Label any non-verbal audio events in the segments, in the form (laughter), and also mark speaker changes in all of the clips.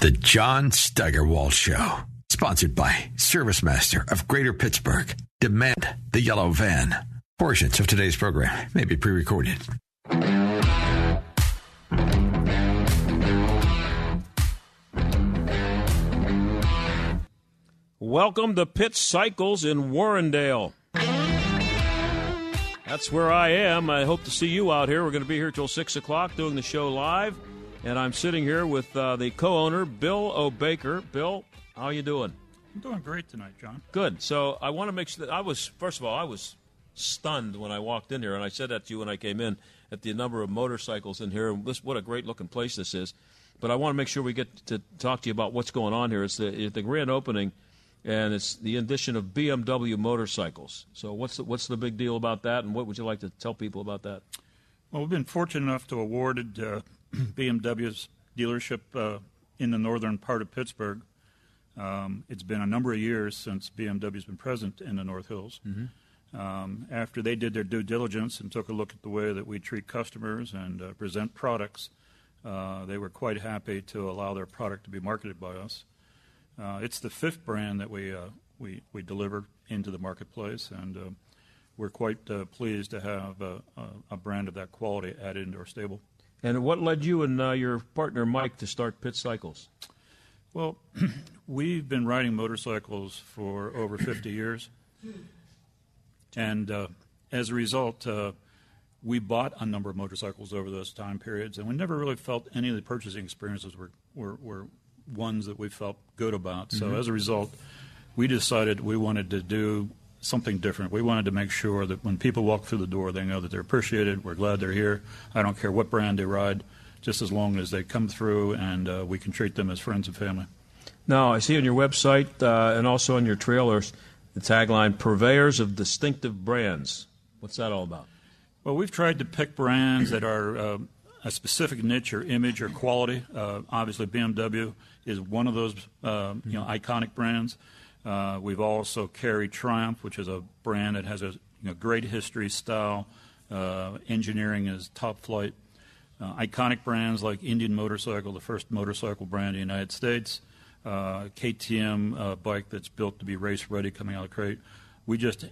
Speaker 1: The John Steigerwald Show. Sponsored by ServiceMaster of Greater Pittsburgh. Demand the yellow van. Portions of today's program may be pre recorded.
Speaker 2: Welcome to Pitt Cycles in Warrendale. That's where I am. I hope to see you out here. We're going to be here till 6 o'clock doing the show live. And I'm sitting here with uh, the co-owner, Bill O'Baker. Bill, how are you doing?
Speaker 3: I'm doing great tonight, John.
Speaker 2: Good. So I want to make sure that I was, first of all, I was stunned when I walked in here, and I said that to you when I came in, at the number of motorcycles in here. This, what a great looking place this is. But I want to make sure we get to talk to you about what's going on here. It's the, it's the grand opening and it's the addition of BMW motorcycles. So what's the, what's the big deal about that, and what would you like to tell people about that?
Speaker 3: Well, we've been fortunate enough to awarded uh, (clears throat) BMW's dealership uh, in the northern part of Pittsburgh. Um, it's been a number of years since BMW's been present in the North Hills. Mm-hmm. Um, after they did their due diligence and took a look at the way that we treat customers and uh, present products, uh, they were quite happy to allow their product to be marketed by us. Uh, it's the fifth brand that we uh, we we deliver into the marketplace, and uh, we're quite uh, pleased to have a, a, brand of that quality added into our stable.
Speaker 2: And what led you and uh, your partner Mike to start Pitt Cycles?
Speaker 3: Well, (clears throat) we've been riding motorcycles for over 50 years, and uh, as a result. we bought a number of motorcycles over those time periods, and we never really felt any of the purchasing experiences were, were, were ones that we felt good about. Mm-hmm. So as a result, we decided we wanted to do something different. We wanted to make sure that when people walk through the door, they know that they're appreciated. We're glad they're here. I don't care what brand they ride, just as long as they come through and uh, we can treat them as friends and family.
Speaker 2: Now, I see on your website uh, and also on your trailers the tagline "Purveyors of Distinctive Brands." What's that all about?
Speaker 3: Well, we've tried to pick brands that are uh, a specific niche or image or quality. Uh, obviously, BMW is one of those uh, you know iconic brands. Uh, we've also carried Triumph, which is a brand that has a you know, great history, style, uh, engineering is top flight. Uh, iconic brands like Indian Motorcycle, the first motorcycle brand in the United States, uh, KTM bike that's built to be race ready, coming out of the crate. We just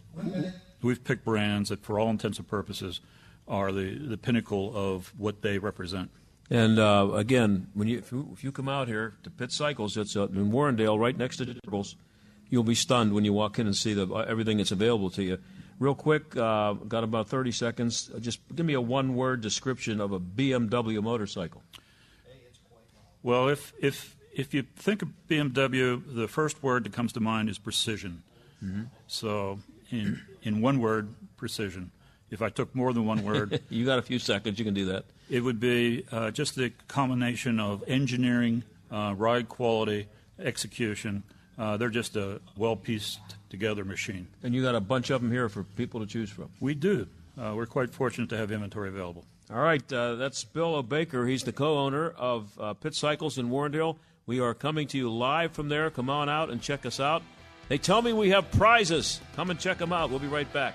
Speaker 3: we've picked brands that, for all intents and purposes, are the, the pinnacle of what they represent.
Speaker 2: And uh, again, when you if, you if, you come out here to Pitt Cycles, it's uh, in Warrendale, right next to Turtles, you'll be stunned when you walk in and see the, uh, everything that's available to you. Real quick, uh, got about 30 seconds. Uh, just give me a one-word description of a BMW motorcycle.
Speaker 3: Well, if if if you think of BMW, the first word that comes to mind is precision. Mm-hmm. So, in in one word, precision. If I took more than one word, (laughs)
Speaker 2: you got a few seconds. You can do that.
Speaker 3: It would be uh, just the combination of engineering, uh, ride quality, execution. Uh, they're just a well pieced together machine.
Speaker 2: And you got a bunch of them here for people to choose from.
Speaker 3: We do. Uh, we're quite fortunate to have inventory available.
Speaker 2: All right, uh, that's Bill O'Baker. He's the co-owner of uh, Pitt Cycles in Warrendale. We are coming to you live from there. Come on out and check us out. They tell me we have prizes. Come and check them out. We'll be right back.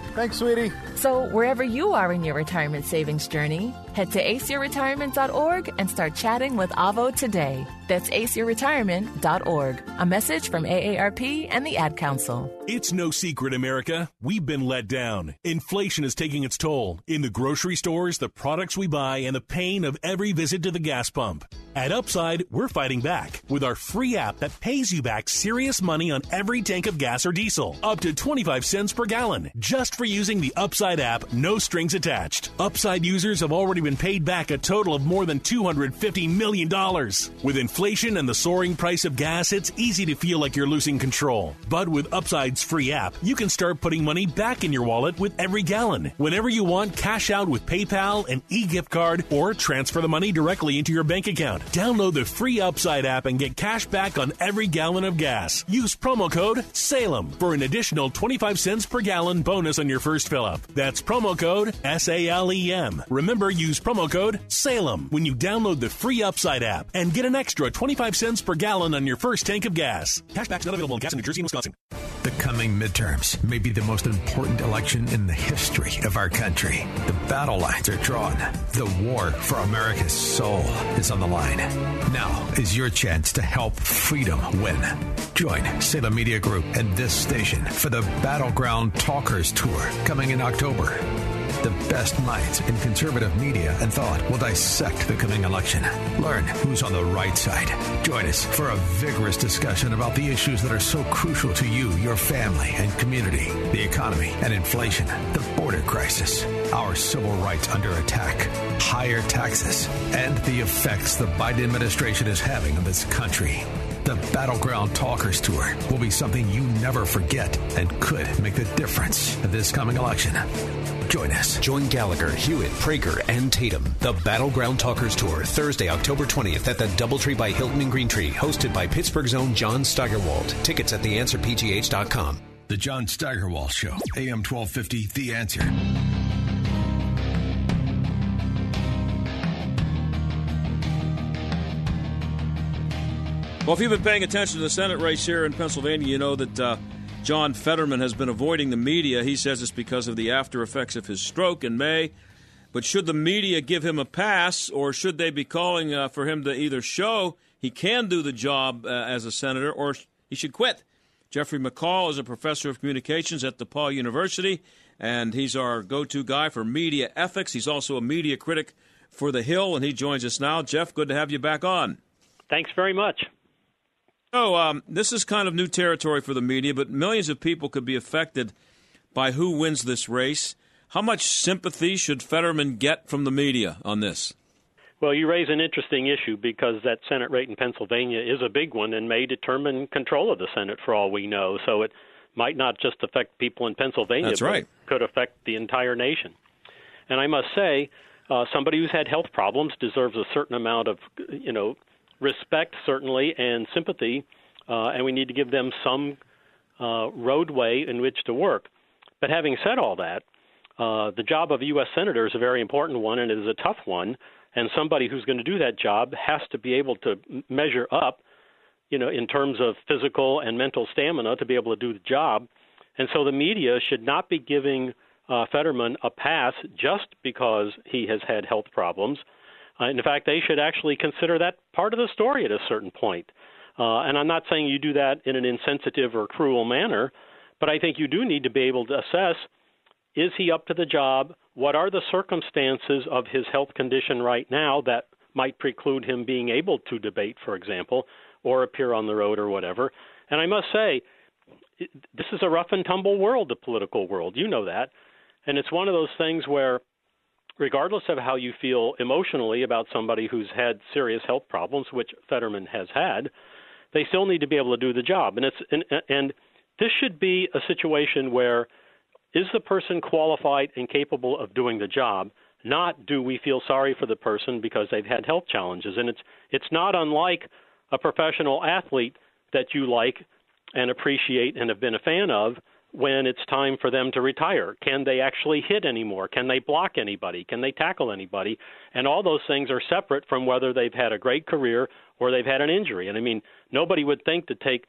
Speaker 4: Thanks, sweetie.
Speaker 5: So, wherever you are in your retirement savings journey, head to aceyourretirement.org and start chatting with Avo today. That's aceyourretirement.org. A message from AARP and the Ad Council.
Speaker 6: It's no secret, America. We've been let down. Inflation is taking its toll in the grocery stores, the products we buy, and the pain of every visit to the gas pump. At Upside, we're fighting back with our free app that pays you back serious money on every tank of gas or diesel, up to 25 cents per gallon, just for using the Upside app, no strings attached. Upside users have already been paid back a total of more than $250 million. With inflation and the soaring price of gas, it's easy to feel like you're losing control. But with Upside's free app, you can start putting money back in your wallet with every gallon. Whenever you want, cash out with PayPal, an e gift card, or transfer the money directly into your bank account. Download the free Upside app and get cash back on every gallon of gas. Use promo code SALEM for an additional 25 cents per gallon bonus on your first fill up. That's promo code S A L E M. Remember, use promo code SALEM when you download the free Upside app and get an extra 25 cents per gallon on your first tank of gas. Cashback's not available in gas in New Jersey and Wisconsin.
Speaker 1: The coming midterms may be the most important election in the history of our country. The battle lines are drawn. The war for America's soul is on the line. Now is your chance to help freedom win. Join Salem Media Group and this station for the Battleground Talkers Tour coming in October. The best minds in conservative media and thought will dissect the coming election. Learn who's on the right side. Join us for a vigorous discussion about the issues that are so crucial to you, your family, and community the economy and inflation, the border crisis, our civil rights under attack, higher taxes, and the effects the Biden administration is having on this country. The Battleground Talkers Tour will be something you never forget and could make the difference in this coming election. Join us.
Speaker 7: Join Gallagher, Hewitt, Prager, and Tatum. The Battleground Talkers Tour, Thursday, October 20th at the Doubletree by Hilton and Greentree, hosted by Pittsburgh's own John Steigerwald. Tickets at theanswerpgh.com.
Speaker 1: The John Steigerwald Show, AM 1250, The Answer.
Speaker 2: Well, if you've been paying attention to the Senate race here in Pennsylvania, you know that uh, John Fetterman has been avoiding the media. He says it's because of the after effects of his stroke in May. But should the media give him a pass, or should they be calling uh, for him to either show he can do the job uh, as a senator, or he should quit? Jeffrey McCall is a professor of communications at DePauw University, and he's our go to guy for media ethics. He's also a media critic for The Hill, and he joins us now. Jeff, good to have you back on.
Speaker 8: Thanks very much.
Speaker 2: Oh, um, this is kind of new territory for the media, but millions of people could be affected by who wins this race. How much sympathy should Fetterman get from the media on this?
Speaker 8: Well, you raise an interesting issue because that Senate rate in Pennsylvania is a big one and may determine control of the Senate for all we know. So it might not just affect people in Pennsylvania,
Speaker 2: That's right.
Speaker 8: could affect the entire nation. And I must say, uh, somebody who's had health problems deserves a certain amount of, you know, respect certainly and sympathy, uh, and we need to give them some uh, roadway in which to work. But having said all that, uh, the job of a U.S. senator is a very important one, and it is a tough one. And somebody who's going to do that job has to be able to measure up, you know, in terms of physical and mental stamina to be able to do the job. And so the media should not be giving uh, Fetterman a pass just because he has had health problems. Uh, in fact, they should actually consider that part of the story at a certain point. Uh, and I'm not saying you do that in an insensitive or cruel manner, but I think you do need to be able to assess is he up to the job? What are the circumstances of his health condition right now that might preclude him being able to debate, for example, or appear on the road or whatever? And I must say, this is a rough and tumble world, the political world. You know that. And it's one of those things where, regardless of how you feel emotionally about somebody who's had serious health problems, which Fetterman has had, they still need to be able to do the job. And it's and, and this should be a situation where is the person qualified and capable of doing the job? Not do we feel sorry for the person because they've had health challenges. And it's it's not unlike a professional athlete that you like and appreciate and have been a fan of when it's time for them to retire. Can they actually hit anymore? Can they block anybody? Can they tackle anybody? And all those things are separate from whether they've had a great career or they've had an injury. And I mean, nobody would think to take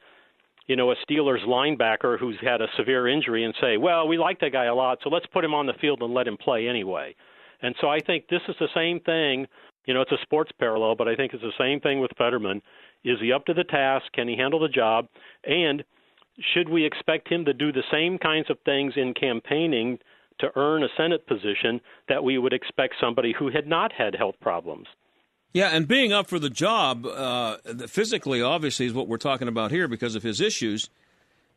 Speaker 8: you know, a Steelers linebacker who's had a severe injury and say, well, we like that guy a lot, so let's put him on the field and let him play anyway. And so I think this is the same thing. You know, it's a sports parallel, but I think it's the same thing with Fetterman. Is he up to the task? Can he handle the job? And should we expect him to do the same kinds of things in campaigning to earn a Senate position that we would expect somebody who had not had health problems?
Speaker 2: Yeah, and being up for the job uh, physically, obviously, is what we're talking about here because of his issues.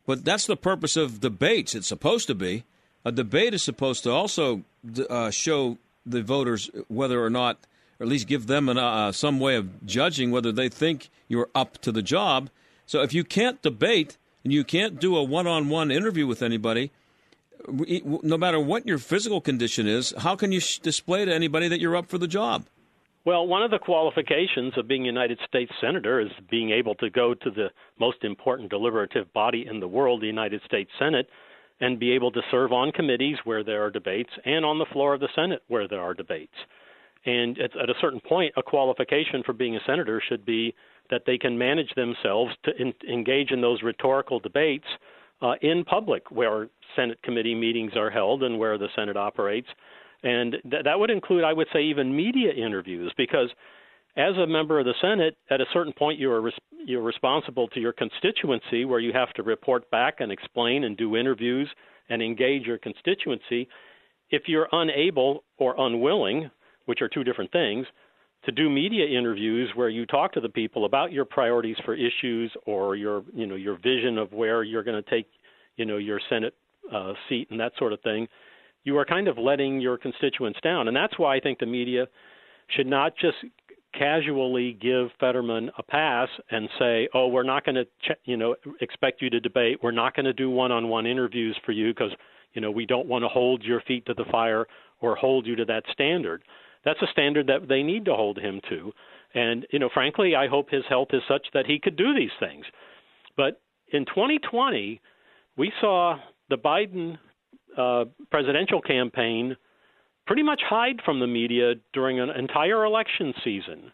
Speaker 2: But that's the purpose of debates. It's supposed to be. A debate is supposed to also uh, show the voters whether or not, or at least give them an, uh, some way of judging whether they think you're up to the job. So if you can't debate and you can't do a one on one interview with anybody, no matter what your physical condition is, how can you display to anybody that you're up for the job?
Speaker 8: Well, one of the qualifications of being a United States Senator is being able to go to the most important deliberative body in the world, the United States Senate, and be able to serve on committees where there are debates and on the floor of the Senate where there are debates. And at, at a certain point, a qualification for being a senator should be that they can manage themselves to in, engage in those rhetorical debates uh, in public where Senate committee meetings are held and where the Senate operates and th- that would include, I would say, even media interviews, because as a member of the Senate, at a certain point, you are res- you're responsible to your constituency, where you have to report back and explain and do interviews and engage your constituency. If you're unable or unwilling, which are two different things, to do media interviews where you talk to the people about your priorities for issues or your you know your vision of where you're going to take you know your Senate uh, seat and that sort of thing, you are kind of letting your constituents down. And that's why I think the media should not just casually give Fetterman a pass and say, "Oh, we're not going to, ch- you know, expect you to debate. We're not going to do one-on-one interviews for you because, you know, we don't want to hold your feet to the fire or hold you to that standard." That's a standard that they need to hold him to. And, you know, frankly, I hope his health is such that he could do these things. But in 2020, we saw the Biden uh, presidential campaign pretty much hide from the media during an entire election season.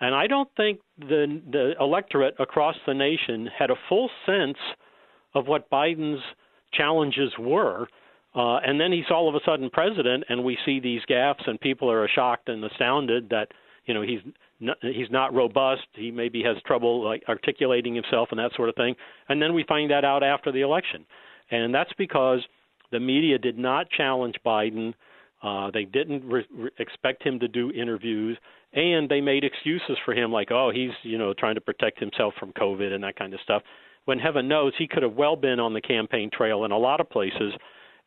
Speaker 8: And I don't think the the electorate across the nation had a full sense of what Biden's challenges were. Uh, and then he's all of a sudden president, and we see these gaffes, and people are shocked and astounded that you know he's not, he's not robust. He maybe has trouble like articulating himself and that sort of thing. And then we find that out after the election, and that's because the media did not challenge Biden. Uh, they didn't re- re- expect him to do interviews, and they made excuses for him, like, "Oh, he's you know trying to protect himself from COVID and that kind of stuff." When heaven knows he could have well been on the campaign trail in a lot of places,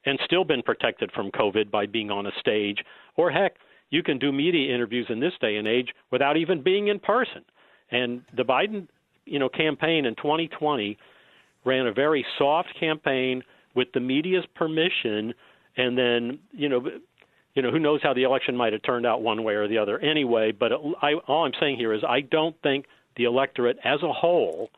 Speaker 8: and still been protected from COVID by being on a stage. Or heck, you can do media interviews in this day and age without even being in person. And the Biden, you know, campaign in 2020 ran a very soft campaign with the media's permission, and then you know, you know, who knows how the election might have turned out one way or the other anyway. But I, all I'm saying here is I don't think the electorate as a whole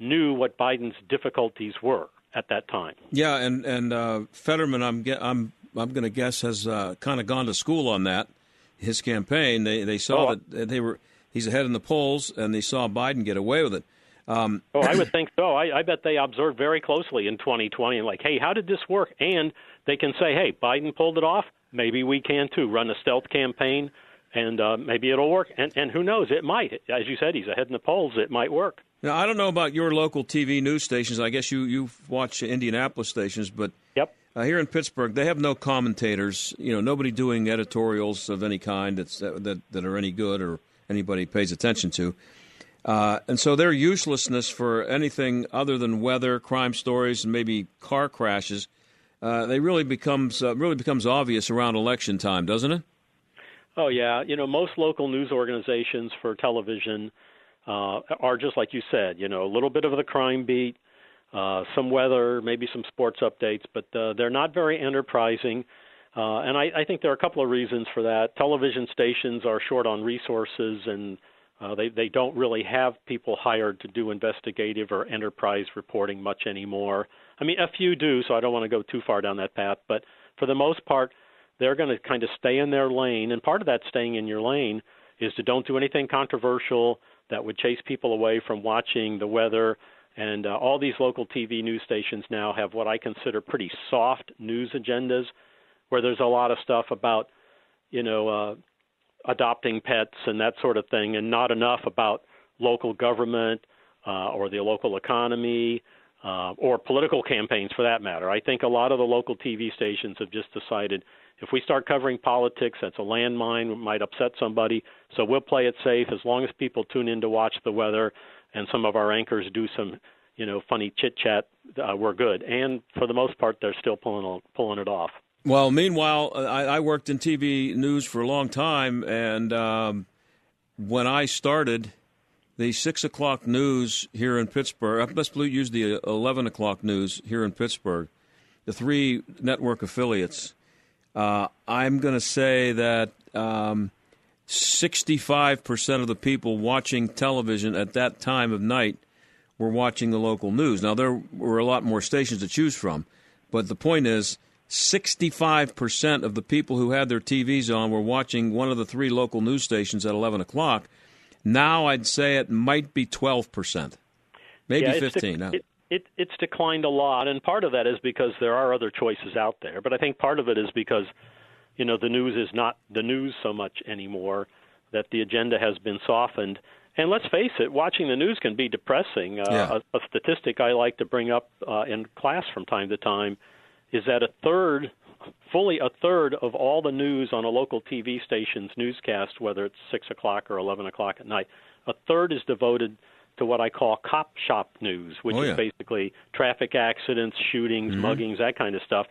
Speaker 8: knew what Biden's difficulties were at that time.
Speaker 2: Yeah, and and uh, Fetterman, I'm I'm I'm going to guess has uh, kind of gone to school on that. His campaign, they they saw
Speaker 8: Oh.
Speaker 2: that they were he's ahead in the polls, and they saw Biden get away with it. Um,
Speaker 8: oh, I would (clears throat) think so. I, I bet they observed very closely in 2020 and like, hey, how did this work? And they can say, hey, Biden pulled it off. Maybe we can too. Run a stealth campaign, and uh, maybe it'll work. And and who knows? It might. As you said, he's ahead in the polls. It might work.
Speaker 2: Now, I don't know about your local TV news stations. I guess you you watch Indianapolis stations, but
Speaker 8: yep.
Speaker 2: Uh, here in Pittsburgh, they have no commentators. You know, nobody doing editorials of any kind that's that that are any good or anybody pays attention to. Uh, and so their uselessness for anything other than weather, crime stories, and maybe car crashes, uh, they really becomes uh, really becomes obvious around election time, doesn't it?
Speaker 8: Oh yeah, you know most local news organizations for television uh, are just like you said. You know, a little bit of the crime beat, uh, some weather, maybe some sports updates, but uh, they're not very enterprising. Uh, and I, I think there are a couple of reasons for that. Television stations are short on resources, and uh, they they don't really have people hired to do investigative or enterprise reporting much anymore. I mean, a few do, so I don't want to go too far down that path. But for the most part, they're going to kind of stay in their lane, and part of that staying in your lane is to don't do anything controversial that would chase people away from watching the weather. And uh, all these local TV news stations now have what I consider pretty soft news agendas, where there's a lot of stuff about, you know, uh, adopting pets and that sort of thing, and not enough about local government uh, or the local economy uh, or political campaigns for that matter. I think a lot of the local TV stations have just decided if we start covering politics, that's a landmine, might upset somebody. So we'll play it safe as long as people tune in to watch the weather and some of our anchors do some, you know, funny chit chat. Uh, we're good, and for the most part, they're still pulling pulling it off.
Speaker 2: Well, meanwhile, I, I worked in TV news for a long time, and um, when I started, the six o'clock news here in Pittsburgh, I must use the eleven o'clock news here in Pittsburgh, the three network affiliates. Uh, I'm going to say that um, 65% of the people watching television at that time of night were watching the local news. Now, there were a lot more stations to choose from, but the point is 65% of the people who had their TVs on were watching one of the three local news stations at 11 o'clock. Now I'd say it might be 12%, maybe
Speaker 8: yeah,
Speaker 2: 15.
Speaker 8: It, it, it's declined a lot, and part of that is because there are other choices out there. But I think part of it is because, you know, the news is not the news so much anymore. That the agenda has been softened. And let's face it, watching the news can be depressing. Uh,
Speaker 2: Yeah.
Speaker 8: a, a statistic I like to bring up uh, in class from time to time is that a third, fully a third of all the news on a local TV station's newscast, whether it's six o'clock or eleven o'clock at night, a third is devoted to what I call cop shop news, which
Speaker 2: Oh,
Speaker 8: is basically traffic accidents, shootings,
Speaker 2: Mhm.
Speaker 8: muggings, that kind of stuff,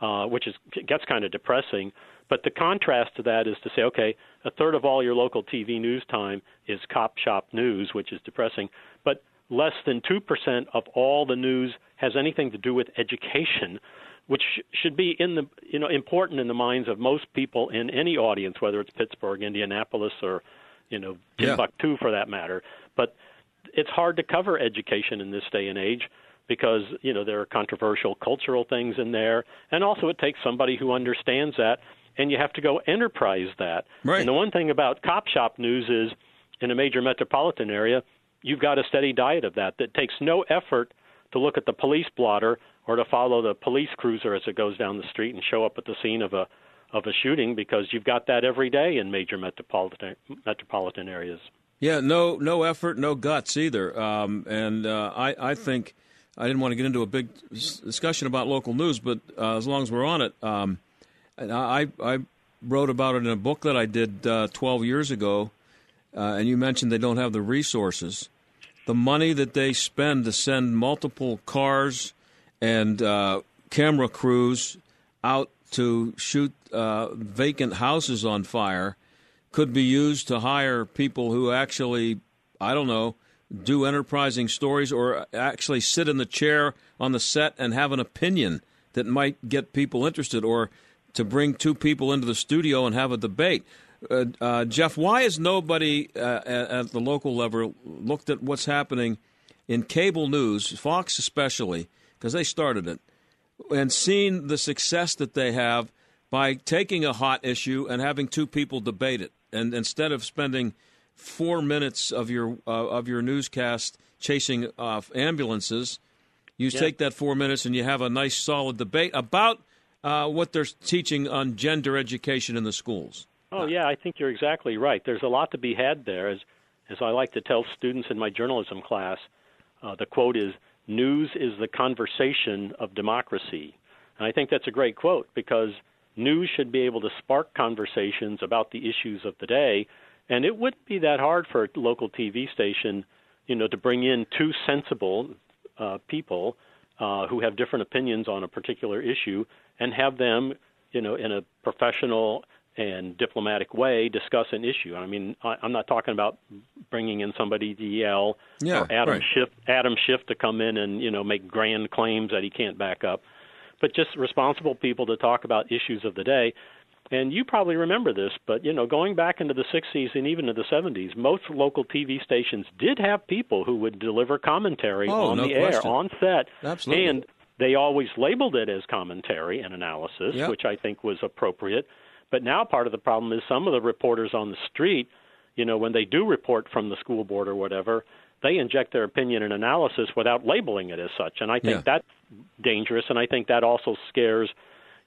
Speaker 8: uh, which is gets kind of depressing. But the contrast to that is to say, okay, a third of all your local TV news time is cop shop news, which is depressing, but less than 2% of all the news has anything to do with education, which should be in the you know important in the minds of most people in any audience, whether it's Pittsburgh, Indianapolis, or you know
Speaker 2: Yeah.
Speaker 8: Timbuktu for that matter. But it's hard to cover education in this day and age because you know there are controversial cultural things in there, and also it takes somebody who understands that, and you have to go enterprise that.
Speaker 2: Right.
Speaker 8: And the one thing about cop shop news is, in a major metropolitan area, you've got a steady diet of that. That takes no effort to look at the police blotter or to follow the police cruiser as it goes down the street and show up at the scene of a of a shooting because you've got that every day in major metropolitan metropolitan areas.
Speaker 2: Yeah, no, no effort, no guts either. Um, and uh, I, I think I didn't want to get into a big discussion about local news, but uh, as long as we're on it, um, and I, I wrote about it in a book that I did uh, 12 years ago. Uh, and you mentioned they don't have the resources. The money that they spend to send multiple cars and uh, camera crews out to shoot uh, vacant houses on fire could be used to hire people who actually, I don't know, do enterprising stories or actually sit in the chair on the set and have an opinion that might get people interested or to bring two people into the studio and have a debate. Uh, uh, Jeff, why has nobody uh, at, at the local level looked at what's happening in cable news, Fox especially, because they started it, and seen the success that they have by taking a hot issue and having two people debate it, and instead of spending four minutes of your uh, of your newscast chasing off ambulances. You
Speaker 8: Yeah.
Speaker 2: take that four minutes and you have a nice, solid debate about uh, what they're teaching on gender education in the schools.
Speaker 8: Oh yeah, I think you're exactly right. There's a lot to be had there. As as I like to tell students in my journalism class, uh, the quote is "News is the conversation of democracy," and I think that's a great quote because news should be able to spark conversations about the issues of the day, and it wouldn't be that hard for a local TV station, you know, to bring in two sensible uh, people uh, who have different opinions on a particular issue and have them, you know, in a professional and diplomatic way discuss an issue. I mean, I, I'm not talking about bringing in somebody to yell
Speaker 2: Yeah,
Speaker 8: or Adam
Speaker 2: right.
Speaker 8: Schiff, Adam Schiff to come in and you know make grand claims that he can't back up, but just responsible people to talk about issues of the day. And you probably remember this, but you know, going back into the 60s and even to the 70s, most local TV stations did have people who would deliver commentary
Speaker 2: Oh,
Speaker 8: on
Speaker 2: no
Speaker 8: the air, on set,
Speaker 2: Absolutely.
Speaker 8: and they always labeled it as commentary and analysis,
Speaker 2: Yep.
Speaker 8: which I think was appropriate. But now part of the problem is some of the reporters on the street, you know, when they do report from the school board or whatever, they inject their opinion and analysis without labeling it as such. And I think
Speaker 2: Yeah.
Speaker 8: that's dangerous and I think that also scares,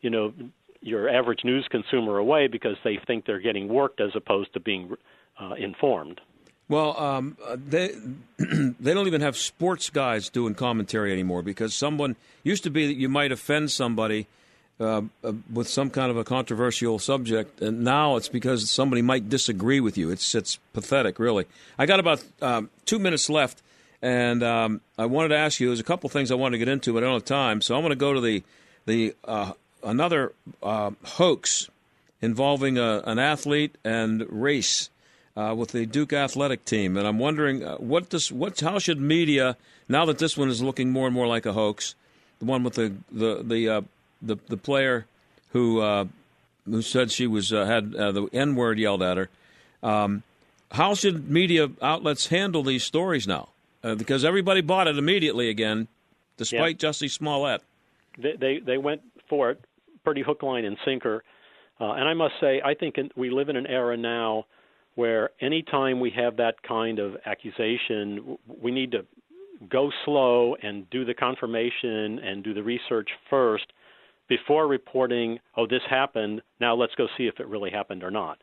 Speaker 8: you know, your average news consumer away because they think they're getting worked as opposed to being uh, informed.
Speaker 2: Well, um, uh, they (clears throat) they don't even have sports guys doing commentary anymore because someone used to be that you might offend somebody uh, uh, with some kind of a controversial subject, and now it's because somebody might disagree with you. It's it's pathetic, really. I got about um, two minutes left, and um, I wanted to ask you. There's a couple things I wanted to get into, but I don't have time, so I'm going to go to the the uh, another uh, hoax involving a, an athlete and race uh, with the Duke athletic team, and I'm wondering uh, what does what how should media now that this one is looking more and more like a hoax, the one with the the the uh, the, the player who uh, who said she was uh, had uh, the N word yelled at her. Um, how should media outlets handle these stories now? Uh, because everybody bought it immediately again, despite Jussie Smollett.
Speaker 8: they they, they went for it pretty hook, line, and sinker. Uh, and I must say, I think in, we live in an era now where anytime we have that kind of accusation, we need to go slow and do the confirmation and do the research first before reporting, oh, this happened. Now let's go see if it really happened or not.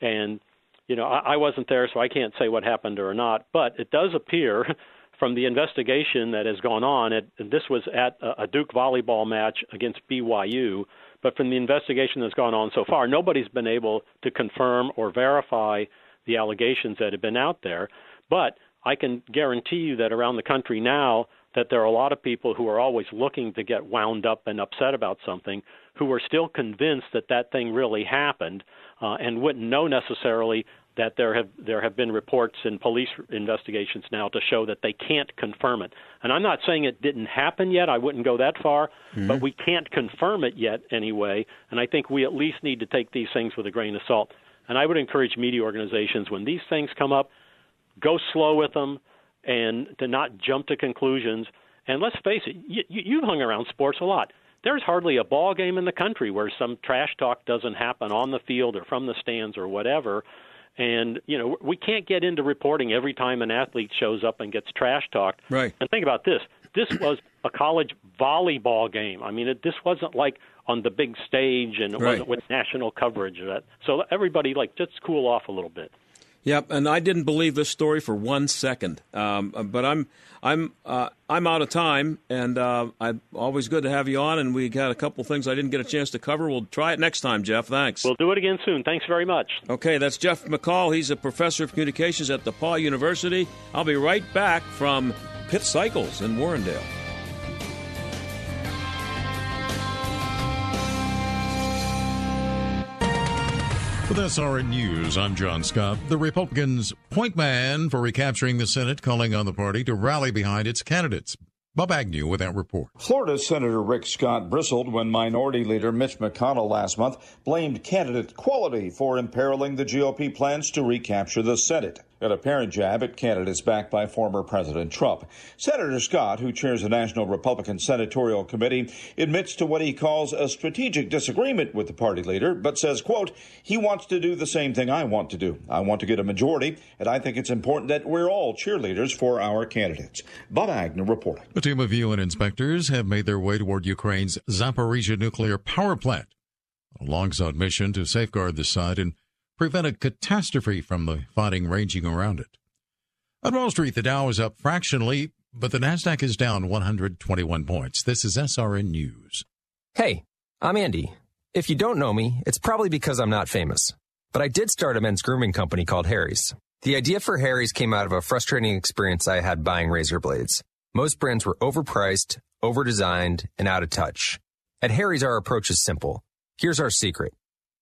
Speaker 8: And you know, I, I wasn't there, so I can't say what happened or not. But it does appear (laughs) from the investigation that has gone on, and this was at a, a Duke volleyball match against BYU. But from the investigation that's gone on so far, nobody's been able to confirm or verify the allegations that have been out there. But I can guarantee you that around the country now, that there are a lot of people who are always looking to get wound up and upset about something who are still convinced that that thing really happened uh, and wouldn't know necessarily that there have there have been reports in police investigations now to show that they can't confirm it. And I'm not saying it didn't happen yet. I wouldn't go that far, but we can't confirm it yet anyway. And I think we at least need to take these things with a grain of salt. And I would encourage media organizations when these things come up, go slow with them and to not jump to conclusions. And let's face it, you, you, you've hung around sports a lot. There's hardly a ball game in the country where some trash talk doesn't happen on the field or from the stands or whatever. And you know we can't get into reporting every time an athlete shows up and gets trash talked.
Speaker 2: Right.
Speaker 8: And think about this: this was a college volleyball game. I mean, it, this wasn't like on the big stage, and it
Speaker 2: Right.
Speaker 8: wasn't with national coverage. Of that. So everybody like just cool off a little bit.
Speaker 2: Yep, and I didn't believe this story for one second. Um, but I'm I'm uh, I'm out of time, and uh, I always good to have you on. And we got a couple things I didn't get a chance to cover. We'll try it next time, Jeff. Thanks.
Speaker 8: We'll do it again soon. Thanks very much.
Speaker 2: Okay, that's Jeff McCall. He's a professor of communications at DePauw University. I'll be right back from Pitt Cycles in Warrendale.
Speaker 4: With SRN News, I'm John Scott. The Republicans' point man for recapturing the Senate calling on the party to rally behind its candidates. Bob Agnew with that report.
Speaker 9: Florida Senator Rick Scott bristled when Minority Leader Mitch McConnell last month blamed candidate quality for imperiling the GOP plans to recapture the Senate. An apparent jab at candidates backed by former President Trump. Senator Scott, who chairs the National Republican Senatorial Committee, admits to what he calls a strategic disagreement with the party leader, but says, quote, he wants to do the same thing I want to do. I want to get a majority, and I think it's important that we're all cheerleaders for our candidates. Bob Agnew reporting.
Speaker 4: A team of UN inspectors have made their way toward Ukraine's Zaporizhia nuclear power plant, a long sought mission to safeguard the site and prevent a catastrophe from the fighting raging around it. On Wall Street, the Dow is up fractionally, but the Nasdaq is down 121 points. This is SRN News.
Speaker 10: Hey, I'm Andy. If you don't know me, it's probably because I'm not famous. But I did start a men's grooming company called Harry's. The idea for Harry's came out of a frustrating experience I had buying razor blades. Most brands were overpriced, overdesigned, and out of touch. At Harry's, our approach is simple. Here's our secret.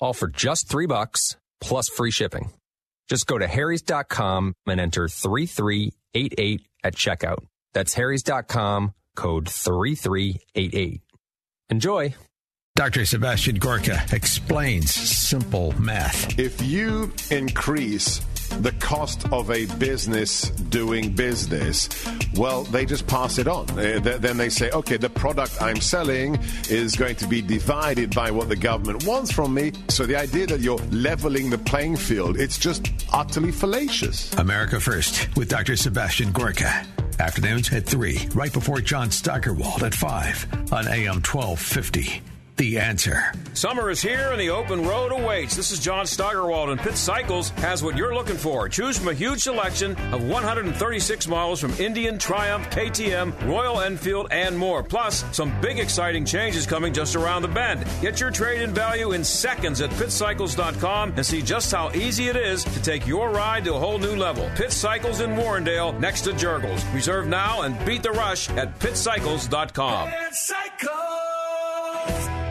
Speaker 10: all for just three bucks plus free shipping. Just go to harrys.com and enter 3388 at checkout. That's harrys.com, code 3388. Enjoy.
Speaker 1: Dr. Sebastian Gorka explains simple math.
Speaker 11: If you increase the cost of a business doing business, well, they just pass it on. Uh, th- then they say, okay, the product I'm selling is going to be divided by what the government wants from me. So the idea that you're leveling the playing field, it's just utterly fallacious.
Speaker 1: America First with Dr. Sebastian Gorka. Afternoons at 3, right before John Steigerwald at 5 on AM 1250. The answer.
Speaker 2: Summer is here and the open road awaits. This is John Steigerwald, and Pitt Cycles has what you're looking for. Choose from a huge selection of 136 models from Indian, Triumph, KTM, Royal Enfield, and more. Plus, some big exciting changes coming just around the bend. Get your trade in value in seconds at pitcycles.com and see just how easy it is to take your ride to a whole new level. Pitt Cycles in Warrendale next to Jergel's. Reserve now and beat the rush at pitcycles.com.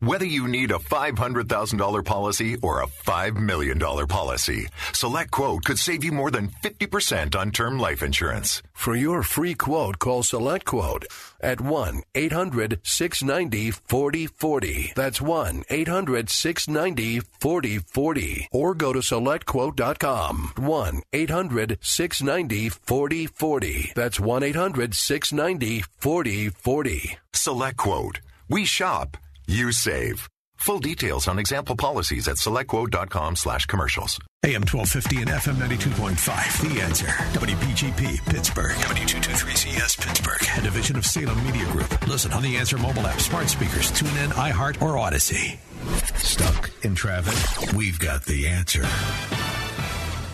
Speaker 12: Whether you need a $500,000 policy or a $5 million policy, Select Quote could save you more than 50% on term life insurance.
Speaker 13: For your free quote, call Select Quote at 1 800 690 4040. That's 1 800 690 4040. Or go to SelectQuote.com. 1 800 690 4040. That's 1 800 690 4040.
Speaker 12: Select Quote. We shop. You save. Full details on example policies at selectquote.com slash commercials.
Speaker 1: AM 1250 and FM 92.5. The answer. WPGP Pittsburgh. W223CS Pittsburgh. A division of Salem Media Group. Listen on the Answer mobile app, smart speakers, tune in, iHeart, or Audacy. Stuck in traffic? We've got the answer.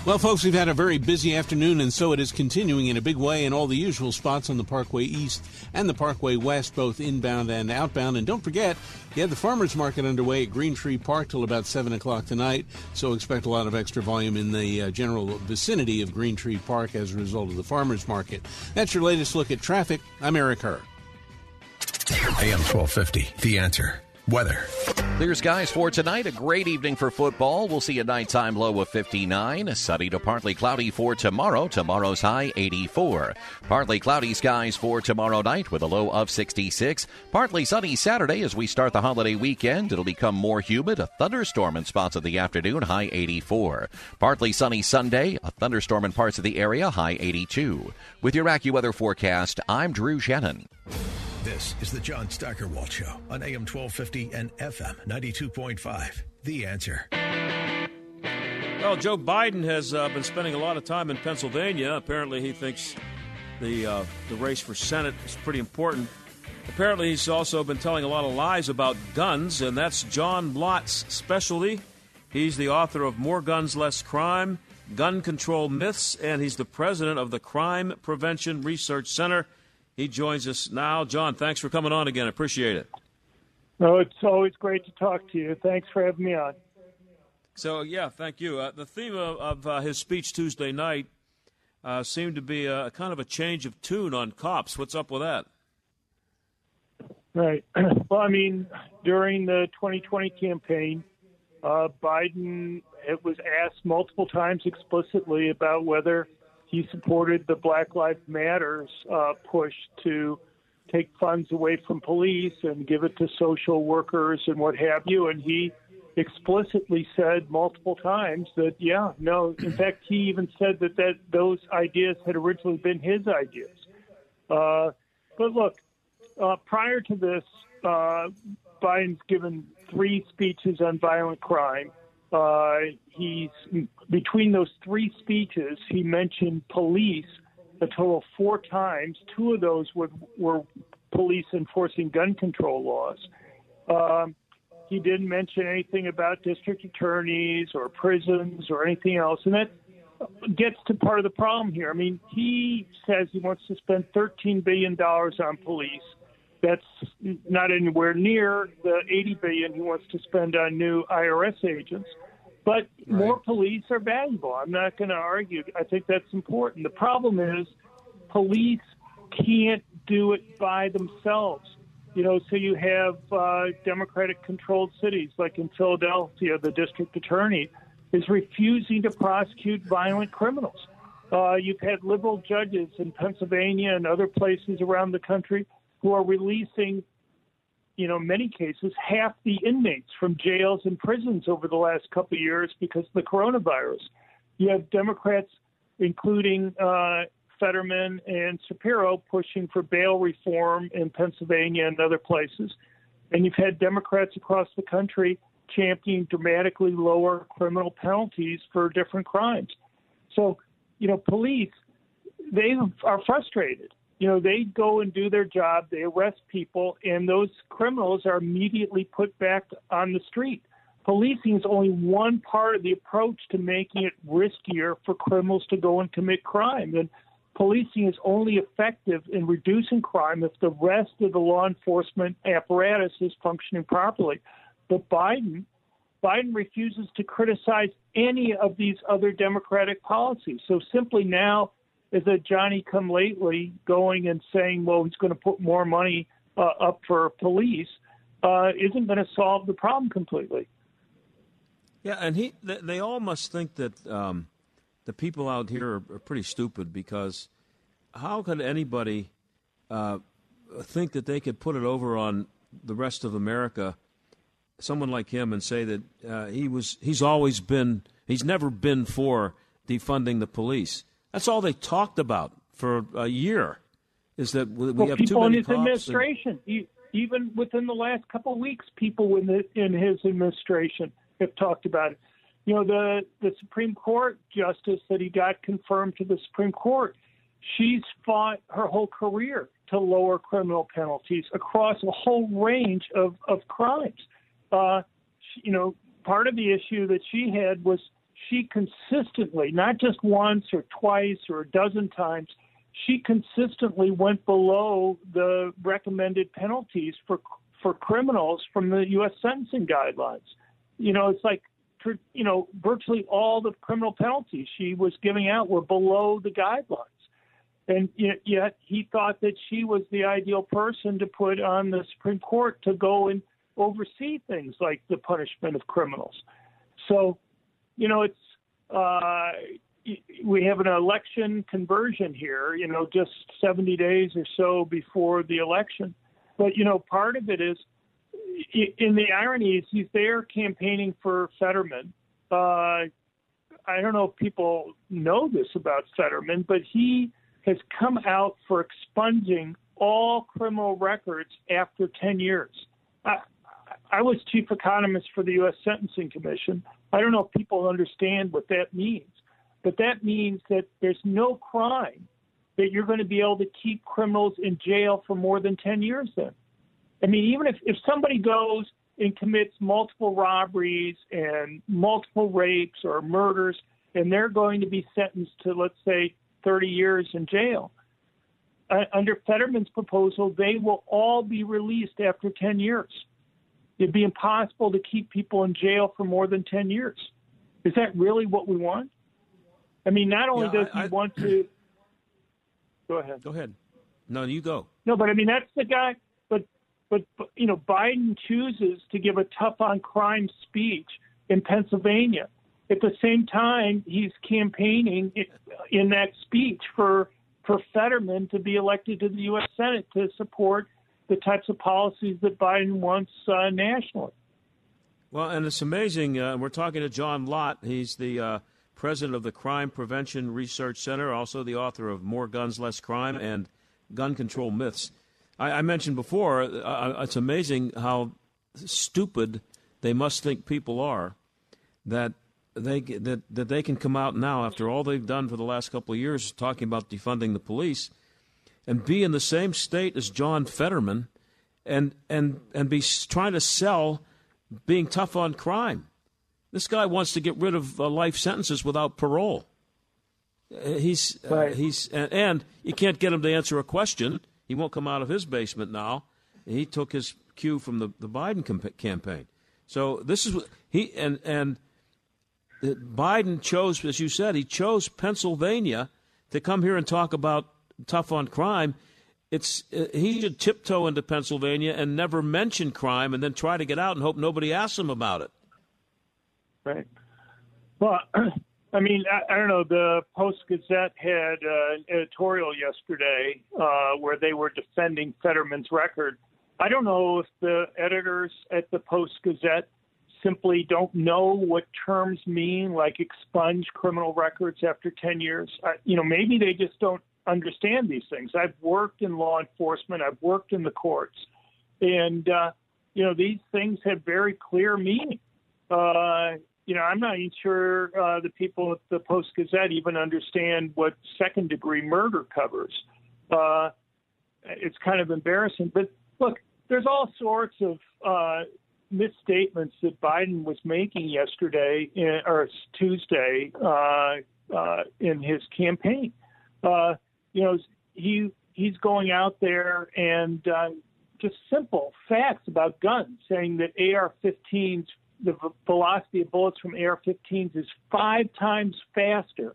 Speaker 14: Well, folks, we've had a very busy afternoon, and so it is continuing in a big way in all the usual spots on the Parkway East and the Parkway West, both inbound and outbound. And don't forget, you have the farmers market underway at Green Tree Park till about 7 o'clock tonight, so expect a lot of extra volume in the uh, general vicinity of Green Tree Park as a result of the farmers market. That's your latest look at traffic. I'm Eric Herr.
Speaker 1: AM 1250. The answer. Weather.
Speaker 15: Clear skies for tonight. A great evening for football. We'll see a nighttime low of 59. Sunny to partly cloudy for tomorrow. Tomorrow's high 84. Partly cloudy skies for tomorrow night with a low of 66. Partly sunny Saturday as we start the holiday weekend. It'll become more humid. A thunderstorm in spots of the afternoon. High 84. Partly sunny Sunday. A thunderstorm in parts of the area. High 82. With your AccuWeather forecast, I'm Drew Shannon.
Speaker 1: This is the John Steigerwald Show on AM 1250 and FM 92.5. The answer.
Speaker 2: Well, Joe Biden has uh, been spending a lot of time in Pennsylvania. Apparently, he thinks the uh, the race for Senate is pretty important. Apparently, he's also been telling a lot of lies about guns, and that's John Lott's specialty. He's the author of More Guns, Less Crime, Gun Control Myths, and he's the president of the Crime Prevention Research Center. He joins us now. John, thanks for coming on again. I appreciate it.
Speaker 16: No, it's always great to talk to you. Thanks for having me on.
Speaker 2: So, yeah, thank you. Uh, the theme of, of uh, his speech Tuesday night uh, seemed to be a, kind of a change of tune on cops. What's up with that?
Speaker 16: Right. (clears throat) Well, I mean, during the 2020 campaign, uh, Biden it was asked multiple times explicitly about whether he supported the Black Lives Matters uh, push to take funds away from police and give it to social workers and what have you. And he explicitly said multiple times that, yeah, no. In (clears throat) fact, he even said that, that those ideas had originally been his ideas. Uh, but look, uh, prior to this, uh, Biden's given three speeches on violent crime. Uh, he's between those three speeches, he mentioned police a total of four times. Two of those were, were police enforcing gun control laws. Um, he didn't mention anything about district attorneys or prisons or anything else, and that gets to part of the problem here. I mean, he says he wants to spend $13 billion on police. That's not anywhere near the 80 billion he wants to spend on new IRS agents. But right. more police are valuable. I'm not going to argue. I think that's important. The problem is police can't do it by themselves. You know, so you have uh, Democratic controlled cities like in Philadelphia, the district attorney is refusing to prosecute violent criminals. Uh, you've had liberal judges in Pennsylvania and other places around the country who are releasing, you know, many cases, half the inmates from jails and prisons over the last couple of years because of the coronavirus. You have Democrats, including uh, Fetterman and Shapiro, pushing for bail reform in Pennsylvania and other places. And you've had Democrats across the country championing dramatically lower criminal penalties for different crimes. So, you know, police, they are frustrated you know, they go and do their job, they arrest people, and those criminals are immediately put back on the street. Policing is only one part of the approach to making it riskier for criminals to go and commit crime. And policing is only effective in reducing crime if the rest of the law enforcement apparatus is functioning properly. But Biden, Biden refuses to criticize any of these other Democratic policies. So simply now is a Johnny come lately going and saying, well, he's going to put more money uh, up for police, uh, isn't going to solve the problem completely.
Speaker 2: Yeah, and he they all must think that um, the people out here are, are, pretty stupid because how could anybody uh, think that they could put it over on the rest of America, someone like him, and say that uh, he was he's always been he's never been for defunding the police. That's all they talked about for a year. Is that we
Speaker 16: well,
Speaker 2: have
Speaker 16: people
Speaker 2: too many
Speaker 16: in his administration, and... even within the last couple of weeks, people in, the, in his administration have talked about it. You know, the the Supreme Court justice that he got confirmed to the Supreme Court, she's fought her whole career to lower criminal penalties across a whole range of of crimes. Uh, she, you know, part of the issue that she had was she consistently, not just once or twice or a dozen times, she consistently went below the recommended penalties for for criminals from the U.S. sentencing guidelines. You know, it's like you know virtually all the criminal penalties she was giving out were below the guidelines, and yet he thought that she was the ideal person to put on the Supreme Court to go and oversee things like the punishment of criminals. So you know, it's uh, we have an election conversion here. You know, just 70 days or so before the election. But you know, part of it is in the irony is he's there campaigning for Fetterman. Uh, I don't know if people know this about Fetterman, but he has come out for expunging all criminal records after 10 years. I, I was chief economist for the U.S. Sentencing Commission. I don't know if people understand what that means, but that means that there's no crime that you're going to be able to keep criminals in jail for more than 10 years then. I mean, even if, if somebody goes and commits multiple robberies and multiple rapes or murders, and they're going to be sentenced to, let's say, 30 years in jail, uh, under Fetterman's proposal, they will all be released after 10 years. It'd be impossible to keep people in jail for more than 10 years. Is that really what we want? I mean, not only
Speaker 2: Yeah,
Speaker 16: does
Speaker 2: I-
Speaker 16: he
Speaker 2: I-
Speaker 16: want to. (clears throat) Go ahead.
Speaker 2: Go ahead. No, you go.
Speaker 16: No, but I mean that's the guy. But but, but you know, Biden chooses to give a tough on crime speech in Pennsylvania. At the same time, he's campaigning in that speech for for Fetterman to be elected to the U.S. Senate to support the types of policies that Biden wants uh, nationally.
Speaker 2: Well, and it's amazing. Uh, we're talking to John Lott. He's the uh, president of the Crime Prevention Research Center, also the author of More Guns, Less Crime and Gun Control Myths. I, I mentioned before, uh, it's amazing how stupid they must think people are that they that, that they can come out now after all they've done for the last couple of years talking about defunding the police and be in the same state as John Fetterman and and and be trying to sell being tough on crime. This guy wants to get rid of uh, life sentences without parole. Uh, He's uh, he's and, and you can't get him to answer a question. He won't come out of his basement now. He took his cue from the, the Biden camp- campaign. So this is he and and Biden chose, as you said, he chose Pennsylvania to come here and talk about tough on crime. It's uh, he should tiptoe into Pennsylvania and never mention crime, and then try to get out and hope nobody asks him about it.
Speaker 16: Right. Well, (clears throat) I mean, I, I don't know. The Post Gazette had uh, an editorial yesterday uh, where they were defending Fetterman's record. I don't know if the editors at the Post Gazette simply don't know what terms mean, like expunge criminal records after 10 years. I, you know, maybe they just don't understand these things. I've worked in law enforcement, I've worked in the courts, and, uh, you know, these things have very clear meaning. Uh, you know, I'm not even sure uh, the people at the Post Gazette even understand what second degree murder covers. Uh, it's kind of embarrassing. But look, there's all sorts of uh, misstatements that Biden was making yesterday in, or Tuesday uh, uh, in his campaign. Uh, you know, he he's going out there and uh, just simple facts about guns, saying that AR-15s, the velocity of bullets from AR-15s is five times faster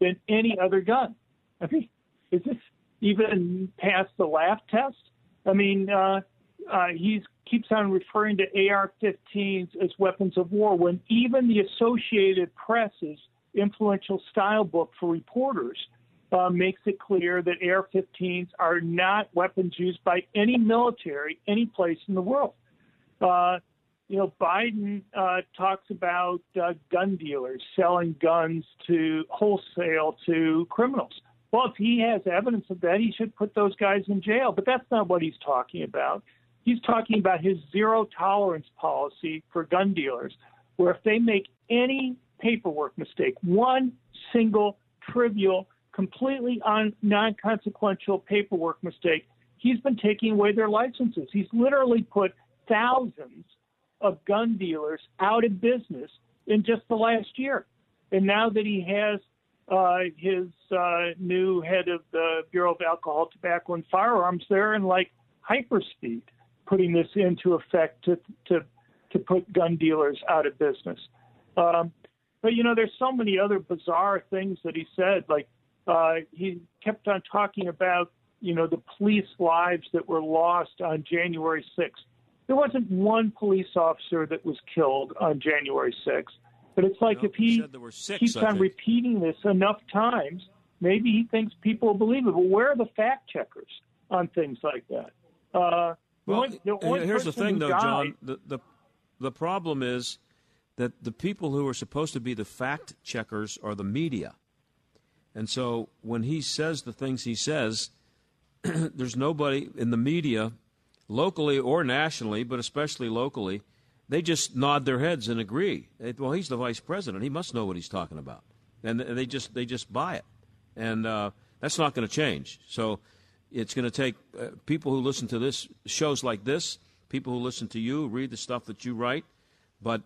Speaker 16: than any other gun. I mean, is this even past the laugh test? I mean, uh, uh, he keeps on referring to AR-15s as weapons of war when even the Associated Press's influential style book for reporters uh, makes it clear that AR-15s are not weapons used by any military any place in the world. Uh, you know, Biden uh, talks about uh, gun dealers selling guns to wholesale to criminals. Well, if he has evidence of that, he should put those guys in jail. But that's not what he's talking about. He's talking about his zero tolerance policy for gun dealers, where if they make any paperwork mistake, one single trivial, completely un- non consequential paperwork mistake, he's been taking away their licenses. He's literally put thousands of gun dealers out of business in just the last year. And now that he has uh, his uh, new head of the Bureau of Alcohol, Tobacco, and Firearms, they're in like hyperspeed putting this into effect to to to put gun dealers out of business. Um, but you know, there's so many other bizarre things that he said. Like uh, he kept on talking about you know the police lives that were lost on January 6th. There wasn't one police officer that was killed on January 6th. But it's like if he
Speaker 2: were six,
Speaker 16: keeps
Speaker 2: I
Speaker 16: on
Speaker 2: think.
Speaker 16: repeating this enough times, maybe he thinks people will believe it. But where are the fact checkers on things like that? Uh,
Speaker 2: Well,
Speaker 16: one- the one
Speaker 2: here's the thing, though,
Speaker 16: died-
Speaker 2: John. The, the the problem is that the people who are supposed to be the fact checkers are the media, and so when he says the things he says, (clears throat) there's nobody in the media, locally or nationally, but especially locally. They just nod their heads and agree. It- well, he's the vice president; he must know what he's talking about, and they just they just buy it, and uh, that's not going to change. So It's going to take uh, people who listen to this shows like this, people who listen to you, read the stuff that you write, but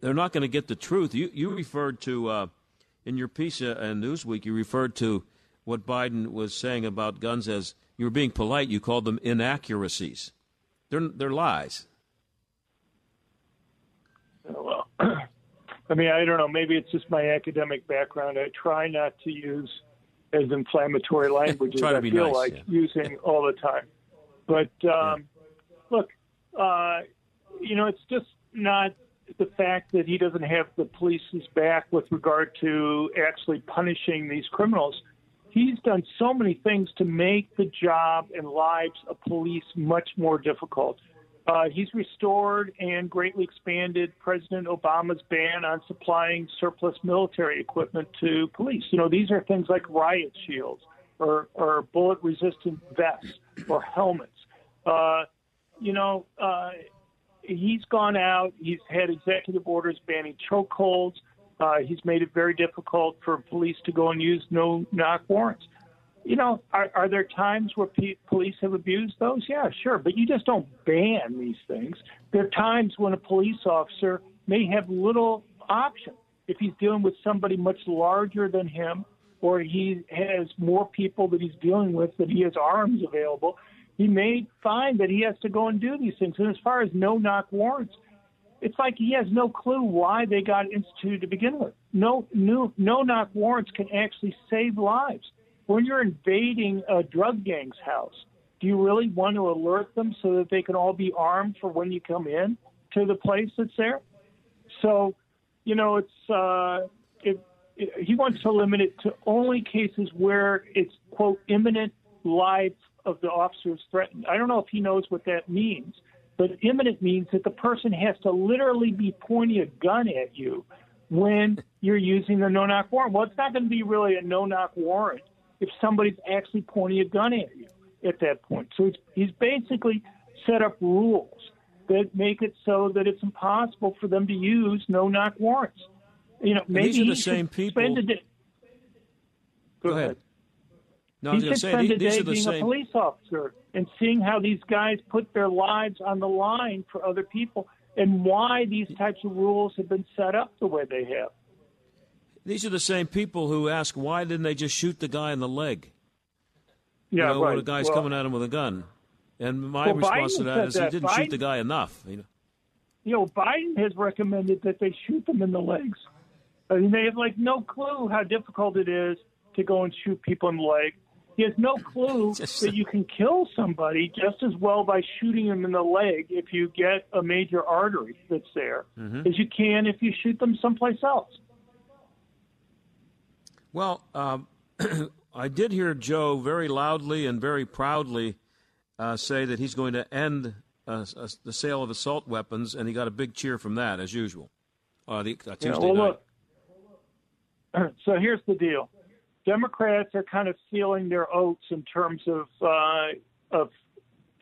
Speaker 2: they're not going to get the truth. You you referred to uh, in your piece uh, in Newsweek. You referred to what Biden was saying about guns as you were being polite. You called them inaccuracies. They're they're lies.
Speaker 16: Well, (clears throat) I mean, I don't know. Maybe it's just my academic background. I try not to use as inflammatory (laughs) language as I feel
Speaker 2: nice,
Speaker 16: like
Speaker 2: yeah.
Speaker 16: using (laughs) all the time. But um, look, uh, you know, it's just not the fact that he doesn't have the police's back with regard to actually punishing these criminals. He's done so many things to make the job and lives of police much more difficult. Uh, he's restored and greatly expanded President Obama's ban on supplying surplus military equipment to police. You know, these are things like riot shields or, or bullet resistant vests or helmets. Uh, you know, uh, he's gone out, he's had executive orders banning chokeholds. Uh, he's made it very difficult for police to go and use no knock warrants. You know, are, are there times where pe- police have abused those? Yeah, sure. But you just don't ban these things. There are times when a police officer may have little option if he's dealing with somebody much larger than him or he has more people that he's dealing with that he has arms available. He may find that he has to go and do these things. And as far as no knock warrants, it's like he has no clue why they got instituted to begin with. No, no, no knock warrants can actually save lives. When you're invading a drug gang's house, do you really want to alert them so that they can all be armed for when you come in to the place that's there? So, you know, it's uh, it, it, he wants to limit it to only cases where it's quote imminent life of the officer is threatened. I don't know if he knows what that means, but imminent means that the person has to literally be pointing a gun at you when you're using the no knock warrant. Well, it's not going to be really a no knock warrant if somebody's actually pointing a gun at you at that point. So it's, he's basically set up rules that make it so that it's impossible for them to use no knock warrants. You know,
Speaker 2: And
Speaker 16: maybe
Speaker 2: these are the
Speaker 16: he
Speaker 2: same people-
Speaker 16: day-
Speaker 2: Go ahead. No,
Speaker 16: he should spend a day being a police officer and seeing how these guys put their lives on the line for other people and why these types of rules have been set up the way they have.
Speaker 2: These are the same people who ask why didn't they just shoot the guy in the leg?
Speaker 16: Yeah,
Speaker 2: you know, when
Speaker 16: right.
Speaker 2: a guy's
Speaker 16: Well-
Speaker 2: coming at him with a gun. And my
Speaker 16: Well,
Speaker 2: response
Speaker 16: Biden
Speaker 2: to that is
Speaker 16: that.
Speaker 2: he didn't shoot the guy enough. You know?
Speaker 16: You know, Biden has recommended that they shoot them in the legs. I mean, they have like no clue how difficult it is to go and shoot people in the leg. He has no clue (laughs) that you can kill somebody just as well by shooting them in the leg if you get a major artery that's there
Speaker 2: Mhm.
Speaker 16: as you can if you shoot them someplace else.
Speaker 2: Well, um, (clears throat) I did hear Joe very loudly and very proudly uh, say that he's going to end uh, s- the sale of assault weapons, and he got a big cheer from that, as usual, uh, the, uh, Tuesday
Speaker 16: Yeah, well,
Speaker 2: night.
Speaker 16: look. (clears throat) So here's the deal: Democrats are kind of sealing their oats in terms of uh, of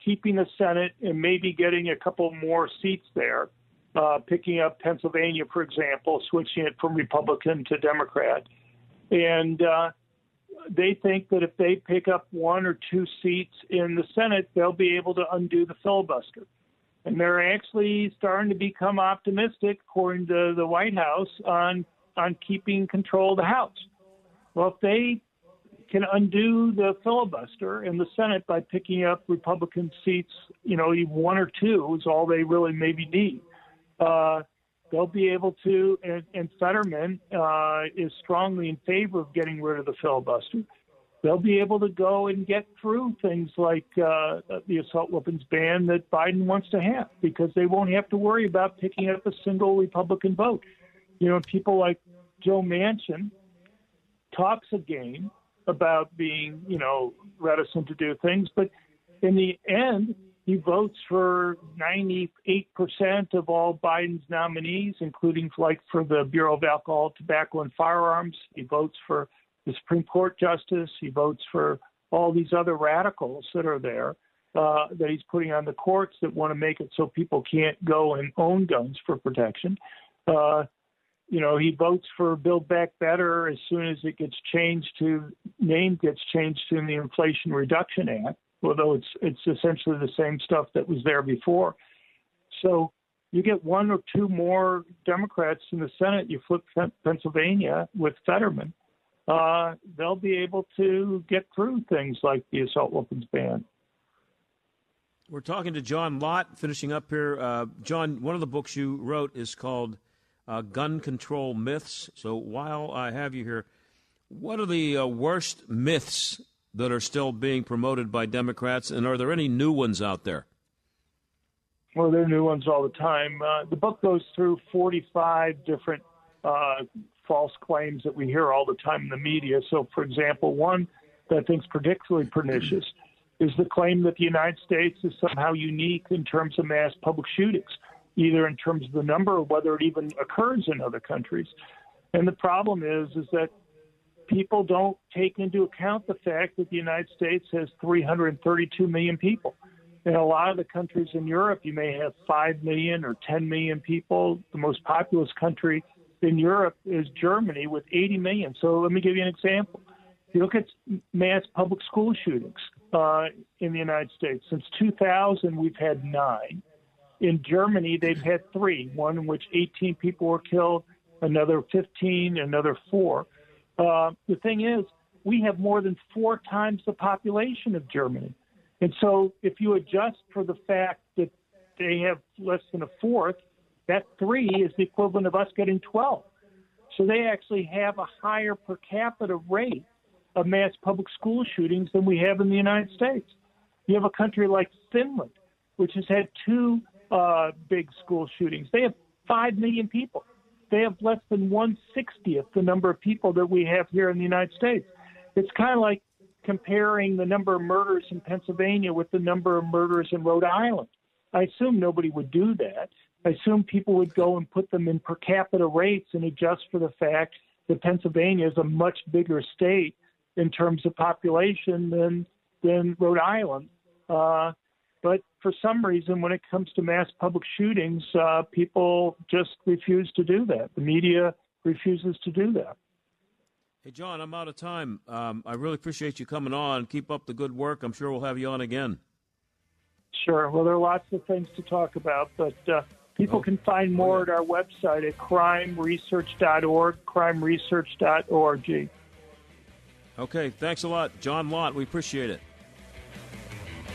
Speaker 16: keeping the Senate and maybe getting a couple more seats there, uh, picking up Pennsylvania, for example, switching it from Republican to Democrat, and uh, they think that if they pick up one or two seats in the Senate, they'll be able to undo the filibuster. And they're actually starting to become optimistic, according to the White House, on on keeping control of the House. Well, if they can undo the filibuster in the Senate by picking up Republican seats, you know, even one or two is all they really maybe need. Uh, they'll be able to, and, and Fetterman uh, is strongly in favor of getting rid of the filibuster. They'll be able to go and get through things like uh, the assault weapons ban that Biden wants to have because they won't have to worry about picking up a single Republican vote. You know, people like Joe Manchin talks a game about being, you know, reticent to do things, but in the end, he votes for 98% of all Biden's nominees, including like for the Bureau of Alcohol, Tobacco, and Firearms. He votes for the Supreme Court justice. He votes for all these other radicals that are there uh, that he's putting on the courts that want to make it so people can't go and own guns for protection. Uh, you know, he votes for Build Back Better as soon as it gets changed to name gets changed to the Inflation Reduction Act. although it's it's essentially the same stuff that was there before. So you get one or two more Democrats in the Senate, you flip Pennsylvania with Fetterman, uh, they'll be able to get through things like the assault weapons ban.
Speaker 2: We're talking to John Lott, finishing up here. Uh, John, one of the books you wrote is called uh, Gun Control Myths. So while I have you here, what are the uh, worst myths that are still being promoted by Democrats, and are there any new ones out there?
Speaker 16: Well, there are new ones all the time. Uh, the book goes through 45 different uh, false claims that we hear all the time in the media. So, for example, one that I think is particularly pernicious is the claim that the United States is somehow unique in terms of mass public shootings, either in terms of the number or whether it even occurs in other countries. And the problem is, is that people don't take into account the fact that the United States has 332 million people. In a lot of the countries in Europe, you may have 5 million or 10 million people. The most populous country in Europe is Germany with 80 million. So let me give you an example. You look at mass public school shootings uh, in the United States, since 2000, we've had nine. In Germany, they've had three one in which 18 people were killed, another 15, another four. Uh, the thing is, we have more than four times the population of Germany. And so if you adjust for the fact that they have less than a fourth, that three is the equivalent of us getting 12. So they actually have a higher per capita rate of mass public school shootings than we have in the United States. You have a country like Finland, which has had two uh, big school shootings. They have 5 million people. They have less than 160th the number of people that we have here in the United States. It's kind of like comparing the number of murders in Pennsylvania with the number of murders in Rhode Island. I assume nobody would do that. I assume people would go and put them in per capita rates and adjust for the fact that Pennsylvania is a much bigger state in terms of population than than Rhode Island. Uh, but for some reason, when it comes to mass public shootings, uh, people just refuse to do that. The media refuses to do that.
Speaker 2: Hey, John, I'm out of time. Um, I really appreciate you coming on. Keep up the good work. I'm sure we'll have you on again.
Speaker 16: Sure. Well, there are lots of things to talk about, but uh, people oh. can find more oh, yeah. at our website at crimeresearch.org, crimeresearch.org.
Speaker 2: Okay, thanks a lot, John Lott. We appreciate it.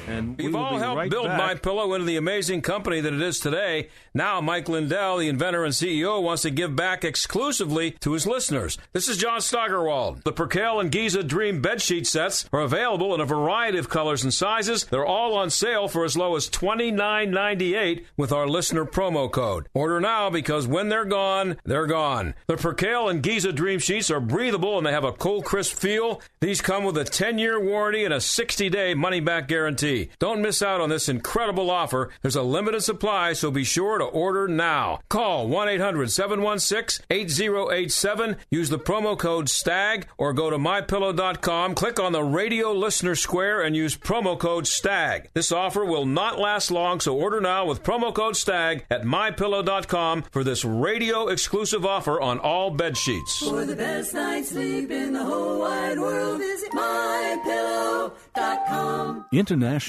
Speaker 2: And we've all helped
Speaker 17: right
Speaker 2: build
Speaker 17: back.
Speaker 2: My Pillow into the amazing company that it is today. Now, Mike Lindell, the inventor and CEO, wants to give back exclusively to his listeners. This is John Steigerwald. The Percale and Giza Dream bedsheet sets are available in a variety of colors and sizes. They're all on sale for as low as $29.98 with our listener promo code. Order now because when they're gone, they're gone. The Percale and Giza Dream sheets are breathable and they have a cool, crisp feel. These come with a 10-year warranty and a 60-day money-back guarantee. Don't miss out on this incredible offer. There's a limited supply, so be sure to order now. Call 1 800 716 8087. Use the promo code STAG or go to mypillow.com. Click on the radio listener square and use promo code STAG. This offer will not last long, so order now with promo code STAG at mypillow.com for this radio exclusive offer on all bed sheets.
Speaker 18: For the best night's sleep in the whole wide world, visit mypillow.com.
Speaker 19: International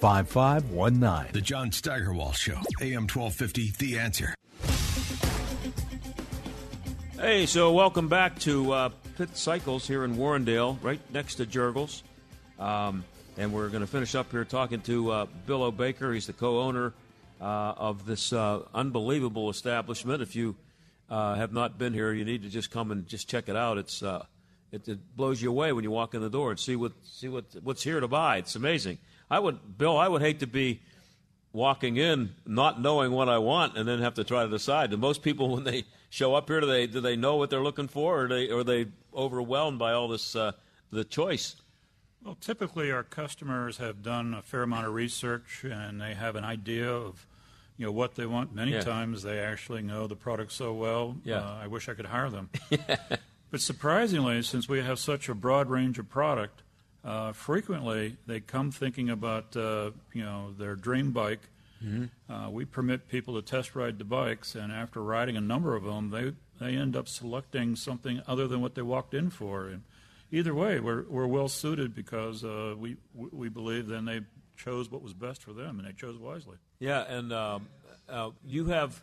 Speaker 19: 5519.
Speaker 1: The John Steigerwald Show, AM 1250, The Answer.
Speaker 2: Hey, so welcome back to uh, Pitt Cycles here in Warrendale, right next to Jergel's. Um, and we're going to finish up here talking to uh, Bill O'Baker. He's the co owner uh, of this uh, unbelievable establishment. If you uh, have not been here, you need to just come and just check it out. It's uh, it, it blows you away when you walk in the door and see what see what what's here to buy. It's amazing. I would, Bill, I would hate to be walking in not knowing what I want and then have to try to decide. Do most people when they show up here do they do they know what they're looking for or are they are they overwhelmed by all this uh, the choice?
Speaker 3: Well, typically our customers have done a fair amount of research and they have an idea of you know what they want. Many
Speaker 2: Yeah.
Speaker 3: times they actually know the product so well.
Speaker 2: Yeah.
Speaker 3: Uh, I wish I could hire them. (laughs) but surprisingly, since we have such a broad range of product, uh, frequently they come thinking about uh, you know their dream bike.
Speaker 2: Mhm.
Speaker 3: Uh, we permit people to test ride the bikes, and after riding a number of them, they they end up selecting something other than what they walked in for. And either way, we're we're well suited because uh, we we believe then they chose what was best for them, and they chose wisely.
Speaker 2: Yeah, and um, uh, you have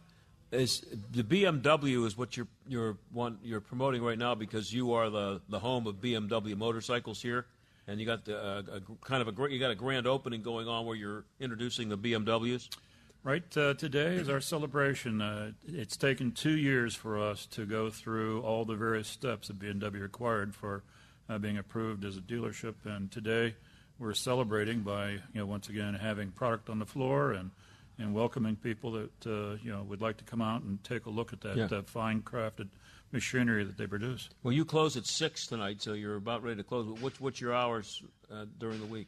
Speaker 2: is the BMW is what you're you're one you're promoting right now because you are the the home of BMW motorcycles here, and you got the uh, a, kind of a you got a grand opening going on where you're introducing the BMWs.
Speaker 3: Right uh, today is our celebration. Uh, it's taken two years for us to go through all the various steps that BMW required for uh, being approved as a dealership, and today we're celebrating by you know once again having product on the floor and and welcoming people that uh, you know would like to come out and take a look at that
Speaker 2: Yeah.
Speaker 3: uh, fine crafted machinery that they produce.
Speaker 2: Well, you close at six tonight, so you're about ready to close. What's what's your hours uh, during the week?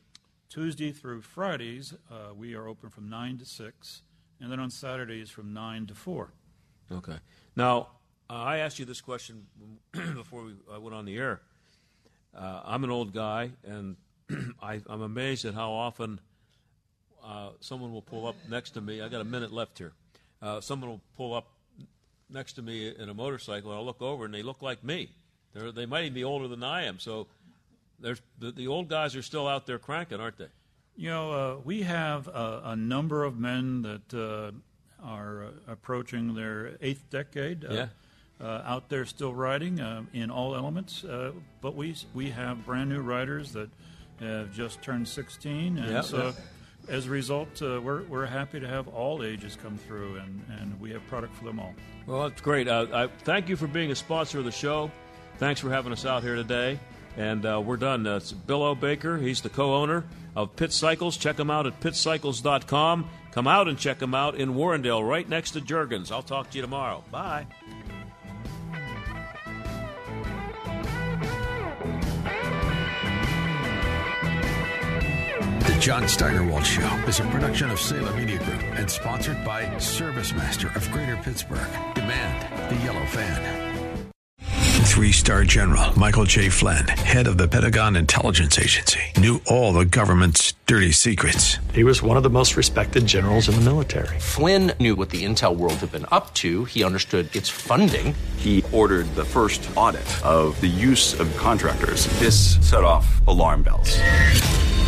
Speaker 3: Tuesday through Fridays, uh, we are open from 9 to 6, and then on Saturdays from 9 to 4.
Speaker 2: Okay. Now, uh, I asked you this question (clears throat) before we uh, went on the air. Uh, I'm an old guy, and (clears throat) I, I'm amazed at how often uh, someone will pull up next to me. I got a minute left here. Uh, someone will pull up next to me in a motorcycle, and I'll look over, and they look like me. They're, they might even be older than I am. So, there's the, the old guys are still out there cranking, aren't they?
Speaker 3: You know, uh, we have a, a number of men that uh, are uh, approaching their eighth decade. Uh,
Speaker 2: Yeah.
Speaker 3: Uh, out there still riding uh, in all elements, uh, but we we have brand new riders that have just turned 16, and
Speaker 2: Yeah,
Speaker 3: so. As a result, uh, we're we're happy to have all ages come through, and, and we have product for them all.
Speaker 2: Well, that's great. Uh, I thank you for being a sponsor of the show. Thanks for having us out here today. And uh, we're done. Uh, it's Bill O. Baker. He's the co-owner of Pitt Cycles. Check him out at pitcycles.com. Come out and check him out in Warrendale, right next to Jergel's. I'll talk to you tomorrow. Bye.
Speaker 1: John Steigerwald Show is a production of Salem Media Group and sponsored by ServiceMaster of Greater Pittsburgh. Demand the yellow fan. Three star general Michael J. Flynn, head of the Pentagon Intelligence Agency, knew all the government's dirty secrets.
Speaker 20: He was one of the most respected generals in the military. Flynn knew what the intel world had been up to. He understood its funding.
Speaker 21: He ordered the first audit of the use of contractors. This set off alarm bells.